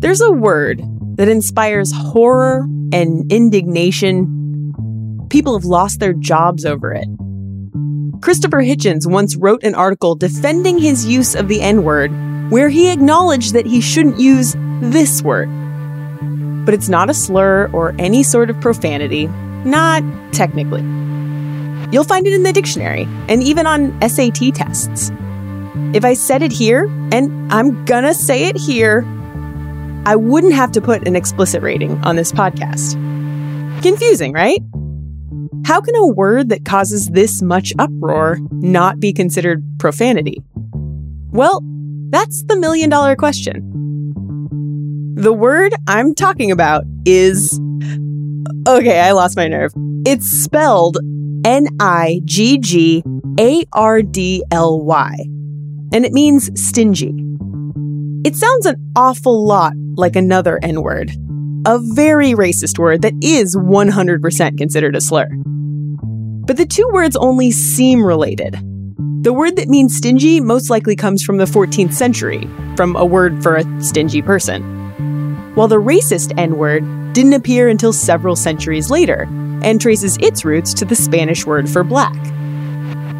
There's a word that inspires horror and indignation. People have lost their jobs over it. Christopher Hitchens once wrote an article defending his use of the N word, where he acknowledged that he shouldn't use this word. But it's not a slur or any sort of profanity, not technically. You'll find it in the dictionary and even on SAT tests. If I said it here, and I'm gonna say it here, I wouldn't have to put an explicit rating on this podcast. Confusing, right? How can a word that causes this much uproar not be considered profanity? Well, that's the million dollar question. The word I'm talking about is. Okay, I lost my nerve. It's spelled N I G G A R D L Y, and it means stingy. It sounds an awful lot like another N word, a very racist word that is 100% considered a slur. But the two words only seem related. The word that means stingy most likely comes from the 14th century, from a word for a stingy person. While the racist N word didn't appear until several centuries later and traces its roots to the Spanish word for black.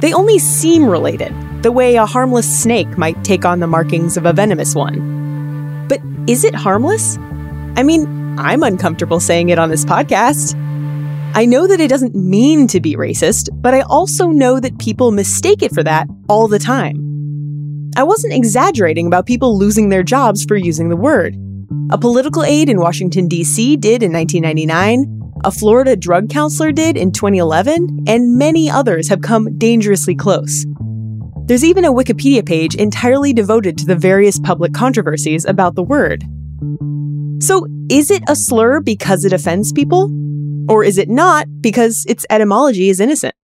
They only seem related, the way a harmless snake might take on the markings of a venomous one. But is it harmless? I mean, I'm uncomfortable saying it on this podcast. I know that it doesn't mean to be racist, but I also know that people mistake it for that all the time. I wasn't exaggerating about people losing their jobs for using the word. A political aide in Washington, D.C. did in 1999, a Florida drug counselor did in 2011, and many others have come dangerously close. There's even a Wikipedia page entirely devoted to the various public controversies about the word. So, is it a slur because it offends people? Or is it not because its etymology is innocent?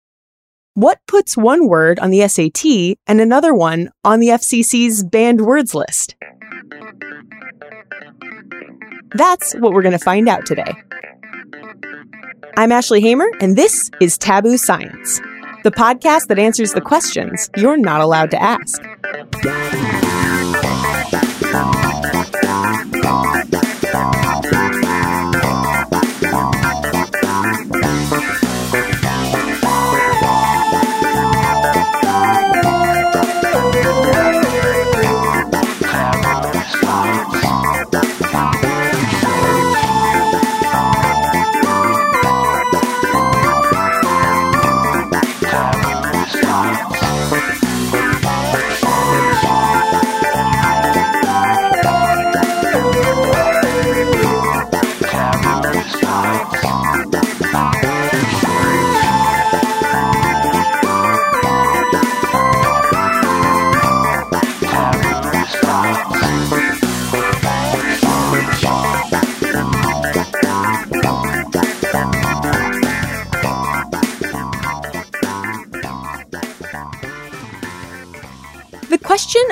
What puts one word on the SAT and another one on the FCC's banned words list? That's what we're going to find out today. I'm Ashley Hamer, and this is Taboo Science, the podcast that answers the questions you're not allowed to ask. The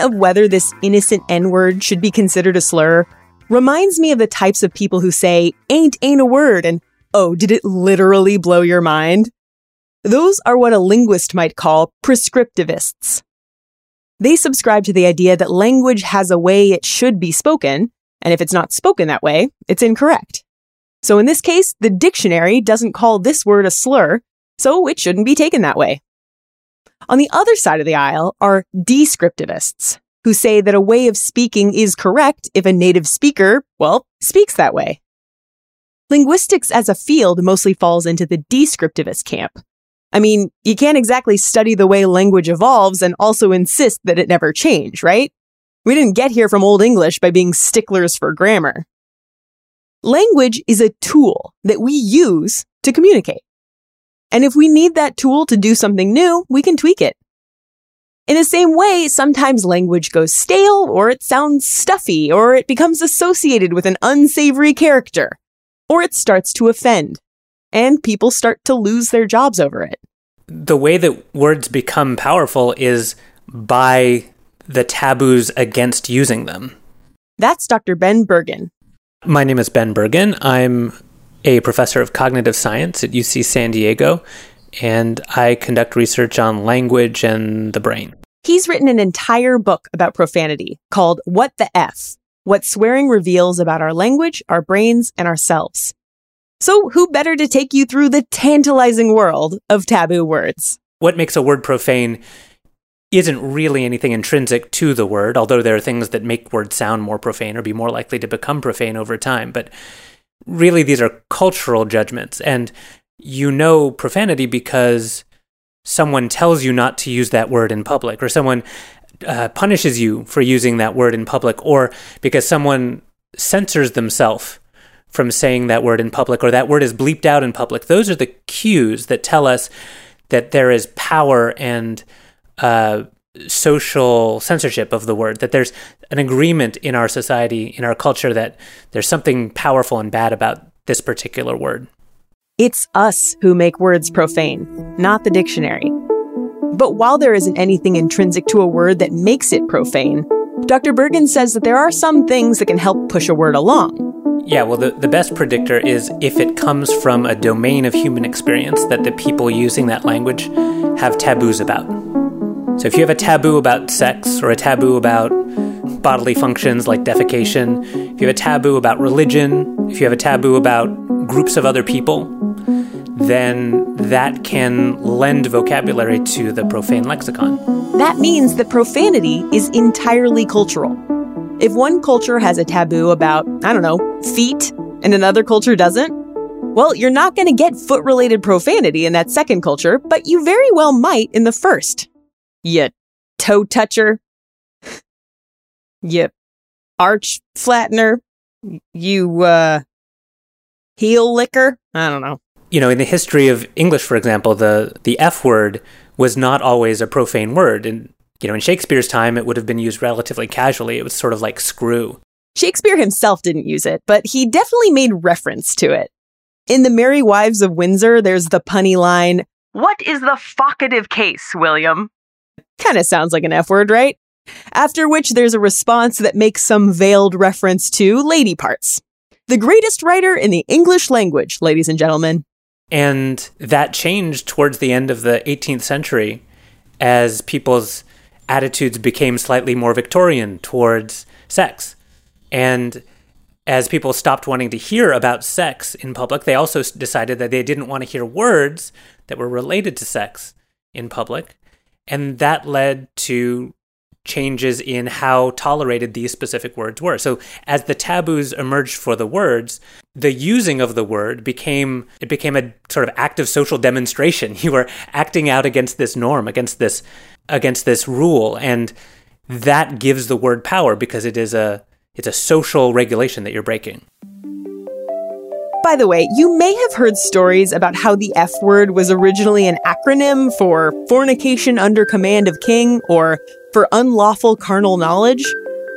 of whether this innocent N word should be considered a slur reminds me of the types of people who say, ain't ain't a word, and oh, did it literally blow your mind? Those are what a linguist might call prescriptivists. They subscribe to the idea that language has a way it should be spoken, and if it's not spoken that way, it's incorrect. So in this case, the dictionary doesn't call this word a slur, so it shouldn't be taken that way. On the other side of the aisle are descriptivists, who say that a way of speaking is correct if a native speaker, well, speaks that way. Linguistics as a field mostly falls into the descriptivist camp. I mean, you can't exactly study the way language evolves and also insist that it never change, right? We didn't get here from Old English by being sticklers for grammar. Language is a tool that we use to communicate. And if we need that tool to do something new, we can tweak it. In the same way, sometimes language goes stale, or it sounds stuffy, or it becomes associated with an unsavory character, or it starts to offend, and people start to lose their jobs over it. The way that words become powerful is by the taboos against using them. That's Dr. Ben Bergen. My name is Ben Bergen. I'm a professor of cognitive science at UC San Diego, and I conduct research on language and the brain. He's written an entire book about profanity called What the F? What Swearing Reveals About Our Language, Our Brains, and Ourselves. So, who better to take you through the tantalizing world of taboo words? What makes a word profane isn't really anything intrinsic to the word, although there are things that make words sound more profane or be more likely to become profane over time. But really, these are cultural judgments. And you know profanity because someone tells you not to use that word in public, or someone uh, punishes you for using that word in public, or because someone censors themselves from saying that word in public, or that word is bleeped out in public. Those are the cues that tell us that there is power and uh, social censorship of the word, that there's an agreement in our society, in our culture, that there's something powerful and bad about this particular word. It's us who make words profane, not the dictionary. But while there isn't anything intrinsic to a word that makes it profane, Dr. Bergen says that there are some things that can help push a word along. Yeah, well, the, the best predictor is if it comes from a domain of human experience that the people using that language have taboos about. So if you have a taboo about sex or a taboo about bodily functions like defecation, if you have a taboo about religion, if you have a taboo about groups of other people, then that can lend vocabulary to the profane lexicon. That means that profanity is entirely cultural. If one culture has a taboo about, I don't know, feet, and another culture doesn't, well, you're not going to get foot related profanity in that second culture, but you very well might in the first. You toe toucher. you arch flattener. You, uh, heel licker. I don't know you know, in the history of English, for example, the the F word was not always a profane word. And you know, in Shakespeare's time, it would have been used relatively casually. It was sort of like screw. Shakespeare himself didn't use it, but he definitely made reference to it. In The Merry Wives of Windsor, there's the punny line, What is the focative case, William? Kind of sounds like an F word, right? After which there's a response that makes some veiled reference to lady parts. The greatest writer in the English language, ladies and gentlemen. And that changed towards the end of the 18th century as people's attitudes became slightly more Victorian towards sex. And as people stopped wanting to hear about sex in public, they also decided that they didn't want to hear words that were related to sex in public. And that led to changes in how tolerated these specific words were. So as the taboos emerged for the words, the using of the word became it became a sort of active social demonstration. You were acting out against this norm, against this against this rule and that gives the word power because it is a it's a social regulation that you're breaking. By the way, you may have heard stories about how the F word was originally an acronym for fornication under command of king or for unlawful carnal knowledge.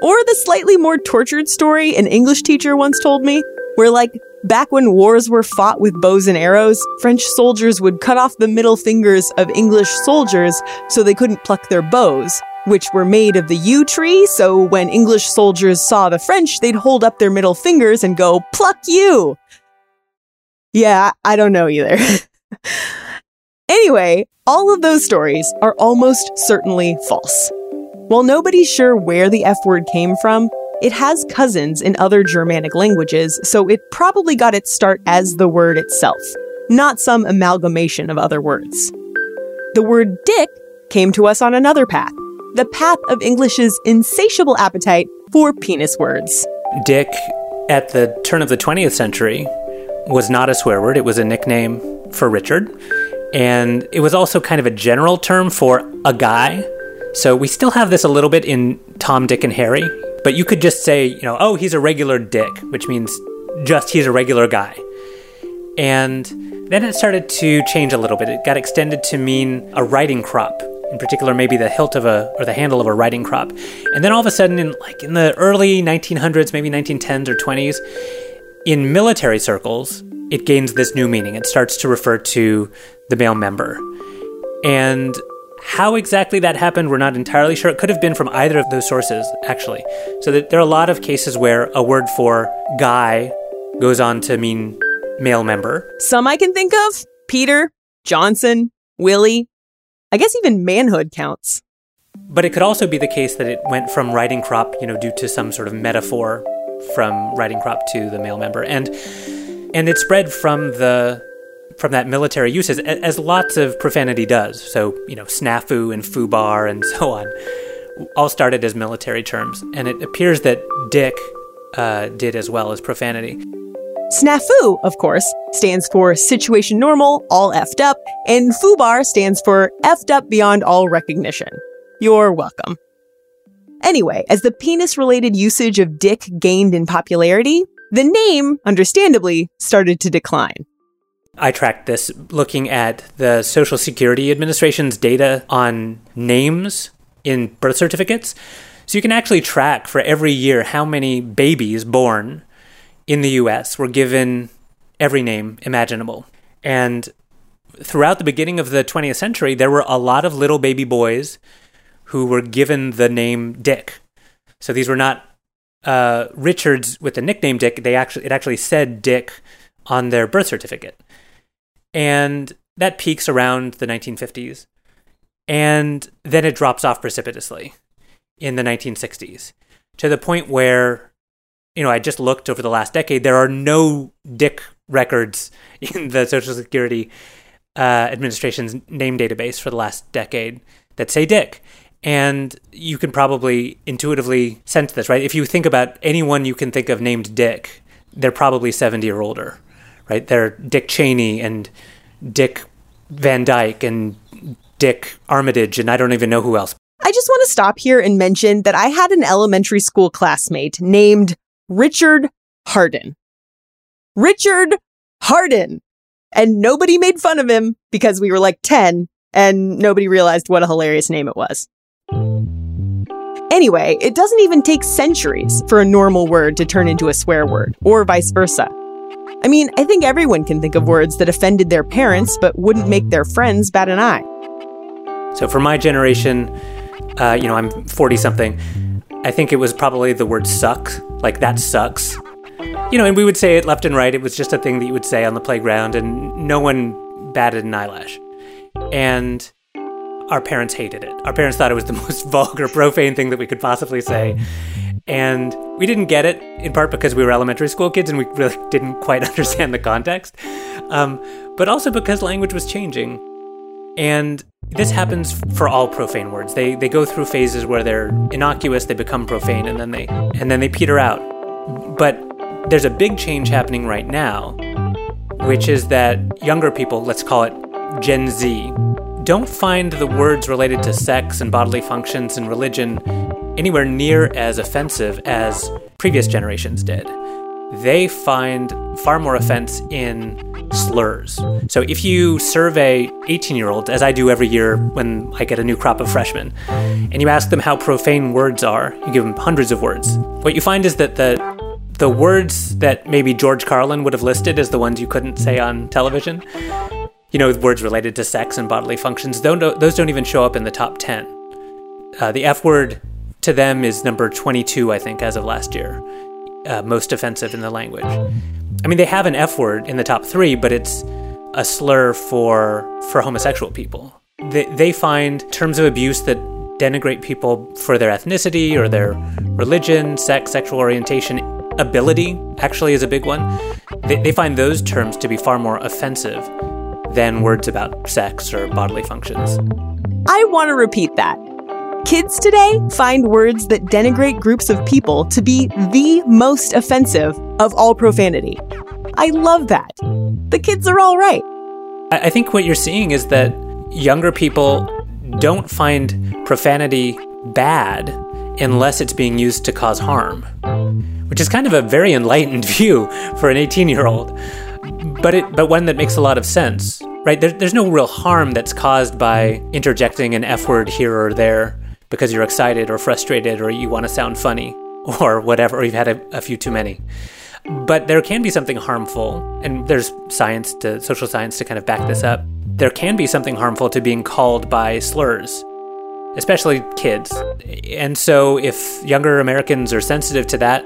Or the slightly more tortured story an English teacher once told me, where, like, back when wars were fought with bows and arrows, French soldiers would cut off the middle fingers of English soldiers so they couldn't pluck their bows, which were made of the yew tree. So when English soldiers saw the French, they'd hold up their middle fingers and go, pluck you! Yeah, I don't know either. anyway, all of those stories are almost certainly false. While nobody's sure where the F word came from, it has cousins in other Germanic languages, so it probably got its start as the word itself, not some amalgamation of other words. The word dick came to us on another path the path of English's insatiable appetite for penis words. Dick, at the turn of the 20th century, was not a swear word, it was a nickname for Richard. And it was also kind of a general term for a guy. So we still have this a little bit in Tom, Dick, and Harry. But you could just say, you know, oh, he's a regular dick, which means just he's a regular guy. And then it started to change a little bit. It got extended to mean a riding crop, in particular, maybe the hilt of a or the handle of a riding crop. And then all of a sudden, in like in the early 1900s, maybe 1910s or 20s, in military circles, it gains this new meaning. It starts to refer to the male member. And how exactly that happened, we're not entirely sure. It could have been from either of those sources, actually. So that there are a lot of cases where a word for guy goes on to mean male member. Some I can think of Peter, Johnson, Willie. I guess even manhood counts. But it could also be the case that it went from riding crop, you know, due to some sort of metaphor from riding crop to the male member. And and it spread from the from that military uses as lots of profanity does. So, you know, snafu and fubar and so on all started as military terms. And it appears that dick uh, did as well as profanity. Snafu, of course, stands for situation normal, all effed up, and fubar stands for effed up beyond all recognition. You're welcome. Anyway, as the penis related usage of dick gained in popularity, the name, understandably, started to decline. I tracked this looking at the Social Security Administration's data on names in birth certificates. So you can actually track for every year how many babies born in the US were given every name imaginable. And throughout the beginning of the 20th century, there were a lot of little baby boys who were given the name Dick. So these were not uh, Richards with the nickname Dick. They actually it actually said Dick on their birth certificate, and that peaks around the 1950s, and then it drops off precipitously in the 1960s to the point where you know, I just looked over the last decade. There are no Dick records in the Social Security uh, Administration's name database for the last decade that say Dick. And you can probably intuitively sense this, right? If you think about anyone you can think of named Dick, they're probably 70 or older, right? They're Dick Cheney and Dick Van Dyke and Dick Armitage, and I don't even know who else. I just want to stop here and mention that I had an elementary school classmate named Richard Hardin. Richard Hardin. And nobody made fun of him because we were like 10 and nobody realized what a hilarious name it was. Anyway, it doesn't even take centuries for a normal word to turn into a swear word, or vice versa. I mean, I think everyone can think of words that offended their parents but wouldn't make their friends bat an eye. So for my generation, uh, you know, I'm 40 something. I think it was probably the word suck, like that sucks. You know, and we would say it left and right. It was just a thing that you would say on the playground, and no one batted an eyelash. And our parents hated it. Our parents thought it was the most vulgar, profane thing that we could possibly say. And we didn't get it, in part because we were elementary school kids and we really didn't quite understand the context, um, but also because language was changing. And this happens for all profane words. They they go through phases where they're innocuous, they become profane, and then they and then they peter out. But there's a big change happening right now, which is that younger people, let's call it Gen Z, don't find the words related to sex and bodily functions and religion anywhere near as offensive as previous generations did they find far more offense in slurs. So if you survey 18 year olds, as I do every year when I get a new crop of freshmen, and you ask them how profane words are, you give them hundreds of words. What you find is that the the words that maybe George Carlin would have listed as the ones you couldn't say on television, you know, words related to sex and bodily functions, don't, those don't even show up in the top 10. Uh, the F word to them is number 22, I think, as of last year uh, most offensive in the language. I mean, they have an F word in the top three, but it's a slur for for homosexual people. They, they find terms of abuse that denigrate people for their ethnicity or their religion, sex, sexual orientation, ability actually is a big one. They, they find those terms to be far more offensive than words about sex or bodily functions. I want to repeat that. Kids today find words that denigrate groups of people to be the most offensive of all profanity. I love that. The kids are all right. I think what you're seeing is that younger people don't find profanity bad unless it's being used to cause harm, which is kind of a very enlightened view for an 18 year old, but, it, but one that makes a lot of sense. Right? There, there's no real harm that's caused by interjecting an F word here or there because you're excited or frustrated or you want to sound funny or whatever, or you've had a, a few too many. But there can be something harmful, and there's science to social science to kind of back this up. There can be something harmful to being called by slurs, especially kids. And so, if younger Americans are sensitive to that,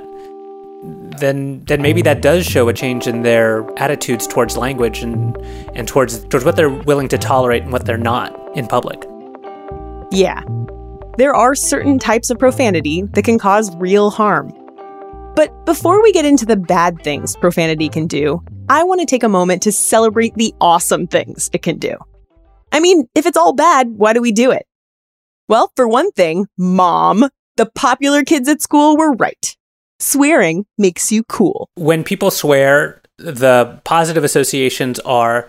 then then maybe that does show a change in their attitudes towards language and and towards towards what they're willing to tolerate and what they're not in public. Yeah, there are certain types of profanity that can cause real harm. But before we get into the bad things profanity can do, I want to take a moment to celebrate the awesome things it can do. I mean, if it's all bad, why do we do it? Well, for one thing, mom, the popular kids at school were right. Swearing makes you cool. When people swear, the positive associations are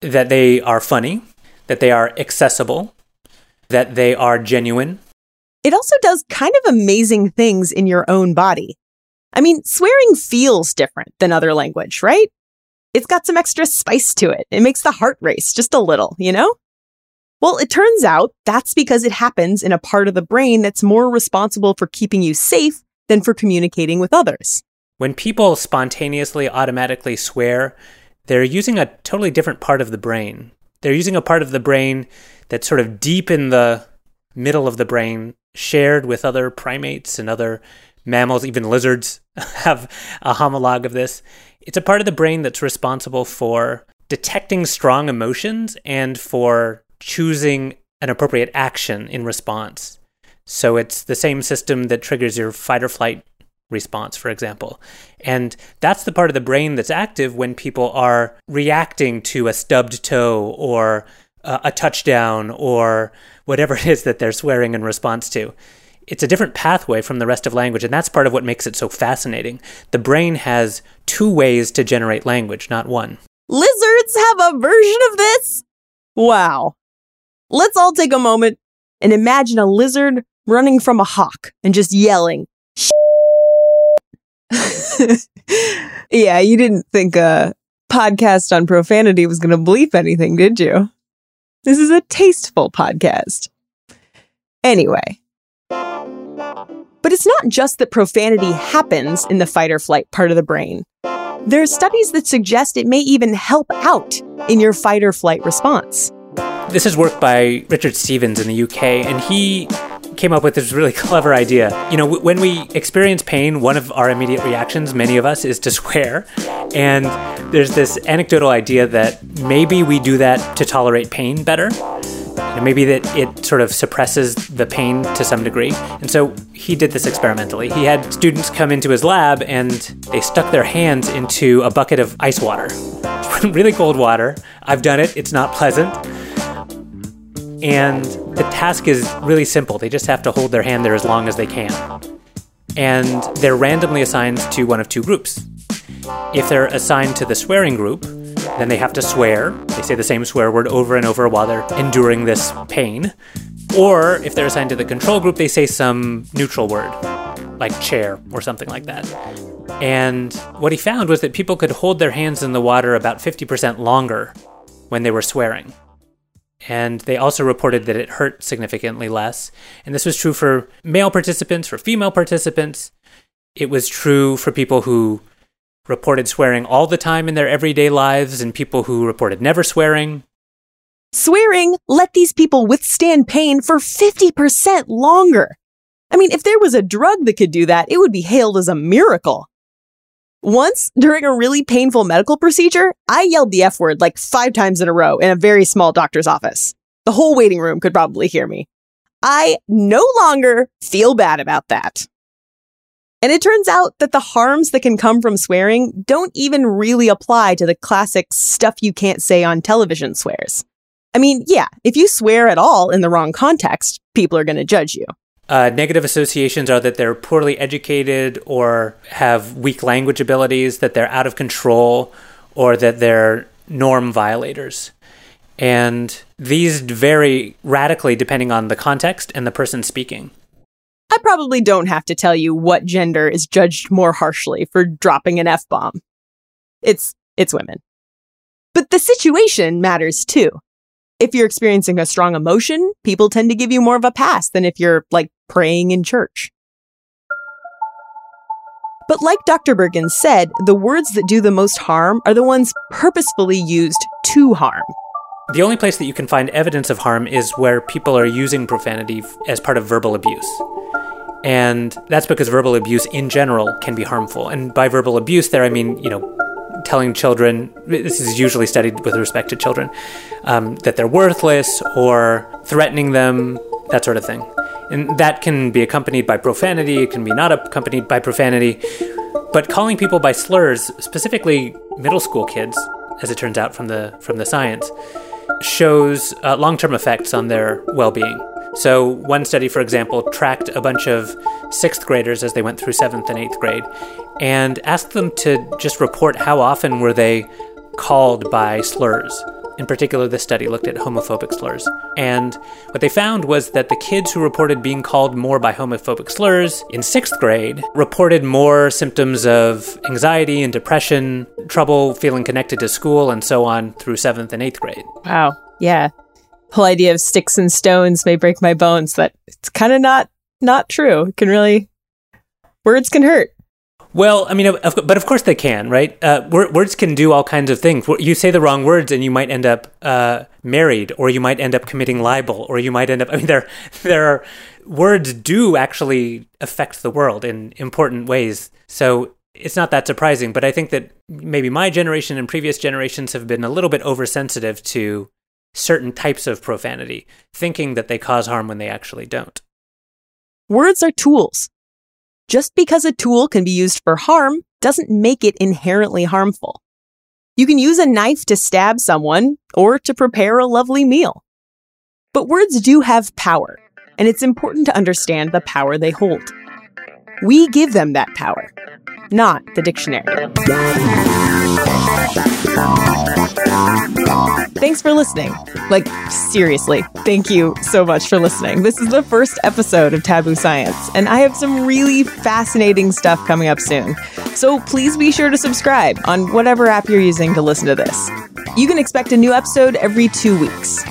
that they are funny, that they are accessible, that they are genuine. It also does kind of amazing things in your own body. I mean, swearing feels different than other language, right? It's got some extra spice to it. It makes the heart race just a little, you know? Well, it turns out that's because it happens in a part of the brain that's more responsible for keeping you safe than for communicating with others. When people spontaneously automatically swear, they're using a totally different part of the brain. They're using a part of the brain that's sort of deep in the middle of the brain, shared with other primates and other mammals, even lizards have a homologue of this. It's a part of the brain that's responsible for detecting strong emotions and for choosing an appropriate action in response. So it's the same system that triggers your fight or flight response, for example. And that's the part of the brain that's active when people are reacting to a stubbed toe or uh, a touchdown or whatever it is that they're swearing in response to. It's a different pathway from the rest of language, and that's part of what makes it so fascinating. The brain has two ways to generate language, not one. Lizards have a version of this? Wow. Let's all take a moment and imagine a lizard running from a hawk and just yelling. yeah, you didn't think a podcast on profanity was going to bleep anything, did you? This is a tasteful podcast. Anyway. But it's not just that profanity happens in the fight or flight part of the brain. There are studies that suggest it may even help out in your fight or flight response. This is work by Richard Stephens in the UK, and he came up with this really clever idea. You know, w- when we experience pain, one of our immediate reactions, many of us, is to swear. And there's this anecdotal idea that maybe we do that to tolerate pain better. Know, maybe that it sort of suppresses the pain to some degree. And so he did this experimentally. He had students come into his lab and they stuck their hands into a bucket of ice water. really cold water. I've done it, it's not pleasant. And the task is really simple. They just have to hold their hand there as long as they can. And they're randomly assigned to one of two groups. If they're assigned to the swearing group, then they have to swear. They say the same swear word over and over while they're enduring this pain. Or if they're assigned to the control group, they say some neutral word, like chair or something like that. And what he found was that people could hold their hands in the water about 50% longer when they were swearing. And they also reported that it hurt significantly less. And this was true for male participants, for female participants. It was true for people who reported swearing all the time in their everyday lives and people who reported never swearing. Swearing let these people withstand pain for 50% longer. I mean, if there was a drug that could do that, it would be hailed as a miracle. Once, during a really painful medical procedure, I yelled the F word like five times in a row in a very small doctor's office. The whole waiting room could probably hear me. I no longer feel bad about that. And it turns out that the harms that can come from swearing don't even really apply to the classic stuff you can't say on television swears. I mean, yeah, if you swear at all in the wrong context, people are going to judge you. Uh, negative associations are that they're poorly educated or have weak language abilities, that they're out of control, or that they're norm violators. And these vary radically depending on the context and the person speaking. I probably don't have to tell you what gender is judged more harshly for dropping an F bomb. It's, it's women. But the situation matters too. If you're experiencing a strong emotion, people tend to give you more of a pass than if you're like praying in church. But like Dr. Bergen said, the words that do the most harm are the ones purposefully used to harm. The only place that you can find evidence of harm is where people are using profanity as part of verbal abuse. And that's because verbal abuse in general can be harmful. And by verbal abuse, there I mean, you know, telling children, this is usually studied with respect to children, um, that they're worthless or threatening them, that sort of thing. And that can be accompanied by profanity, it can be not accompanied by profanity. But calling people by slurs, specifically middle school kids, as it turns out from the from the science, shows uh, long-term effects on their well-being. So, one study, for example, tracked a bunch of sixth graders as they went through seventh and eighth grade and asked them to just report how often were they called by slurs. In particular, this study looked at homophobic slurs. And what they found was that the kids who reported being called more by homophobic slurs in sixth grade reported more symptoms of anxiety and depression, trouble feeling connected to school, and so on through seventh and eighth grade. Wow. Yeah. Whole idea of sticks and stones may break my bones. That it's kind of not not true. It can really words can hurt. Well, I mean, but of course they can, right? Uh, words can do all kinds of things. You say the wrong words, and you might end up uh, married, or you might end up committing libel, or you might end up. I mean, there, there are words do actually affect the world in important ways. So it's not that surprising. But I think that maybe my generation and previous generations have been a little bit oversensitive to certain types of profanity, thinking that they cause harm when they actually don't. Words are tools. Just because a tool can be used for harm doesn't make it inherently harmful. You can use a knife to stab someone or to prepare a lovely meal. But words do have power, and it's important to understand the power they hold. We give them that power, not the dictionary. Thanks for listening. Like, seriously, thank you so much for listening. This is the first episode of Taboo Science, and I have some really fascinating stuff coming up soon. So please be sure to subscribe on whatever app you're using to listen to this. You can expect a new episode every two weeks.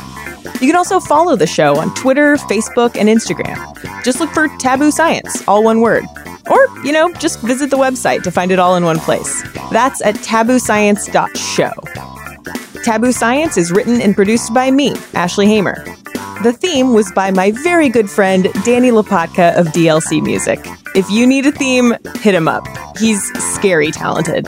You can also follow the show on Twitter, Facebook, and Instagram. Just look for Taboo Science, all one word. Or, you know, just visit the website to find it all in one place. That's at tabooscience.show. Taboo Science is written and produced by me, Ashley Hamer. The theme was by my very good friend Danny Lopatka of DLC Music. If you need a theme, hit him up. He's scary talented.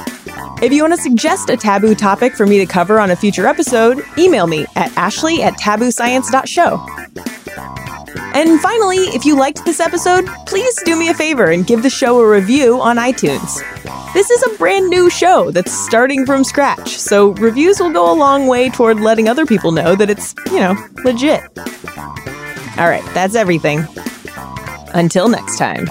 If you want to suggest a taboo topic for me to cover on a future episode, email me at ashley at tabooscience.show. And finally, if you liked this episode, please do me a favor and give the show a review on iTunes. This is a brand new show that's starting from scratch, so reviews will go a long way toward letting other people know that it's, you know, legit. All right, that's everything. Until next time.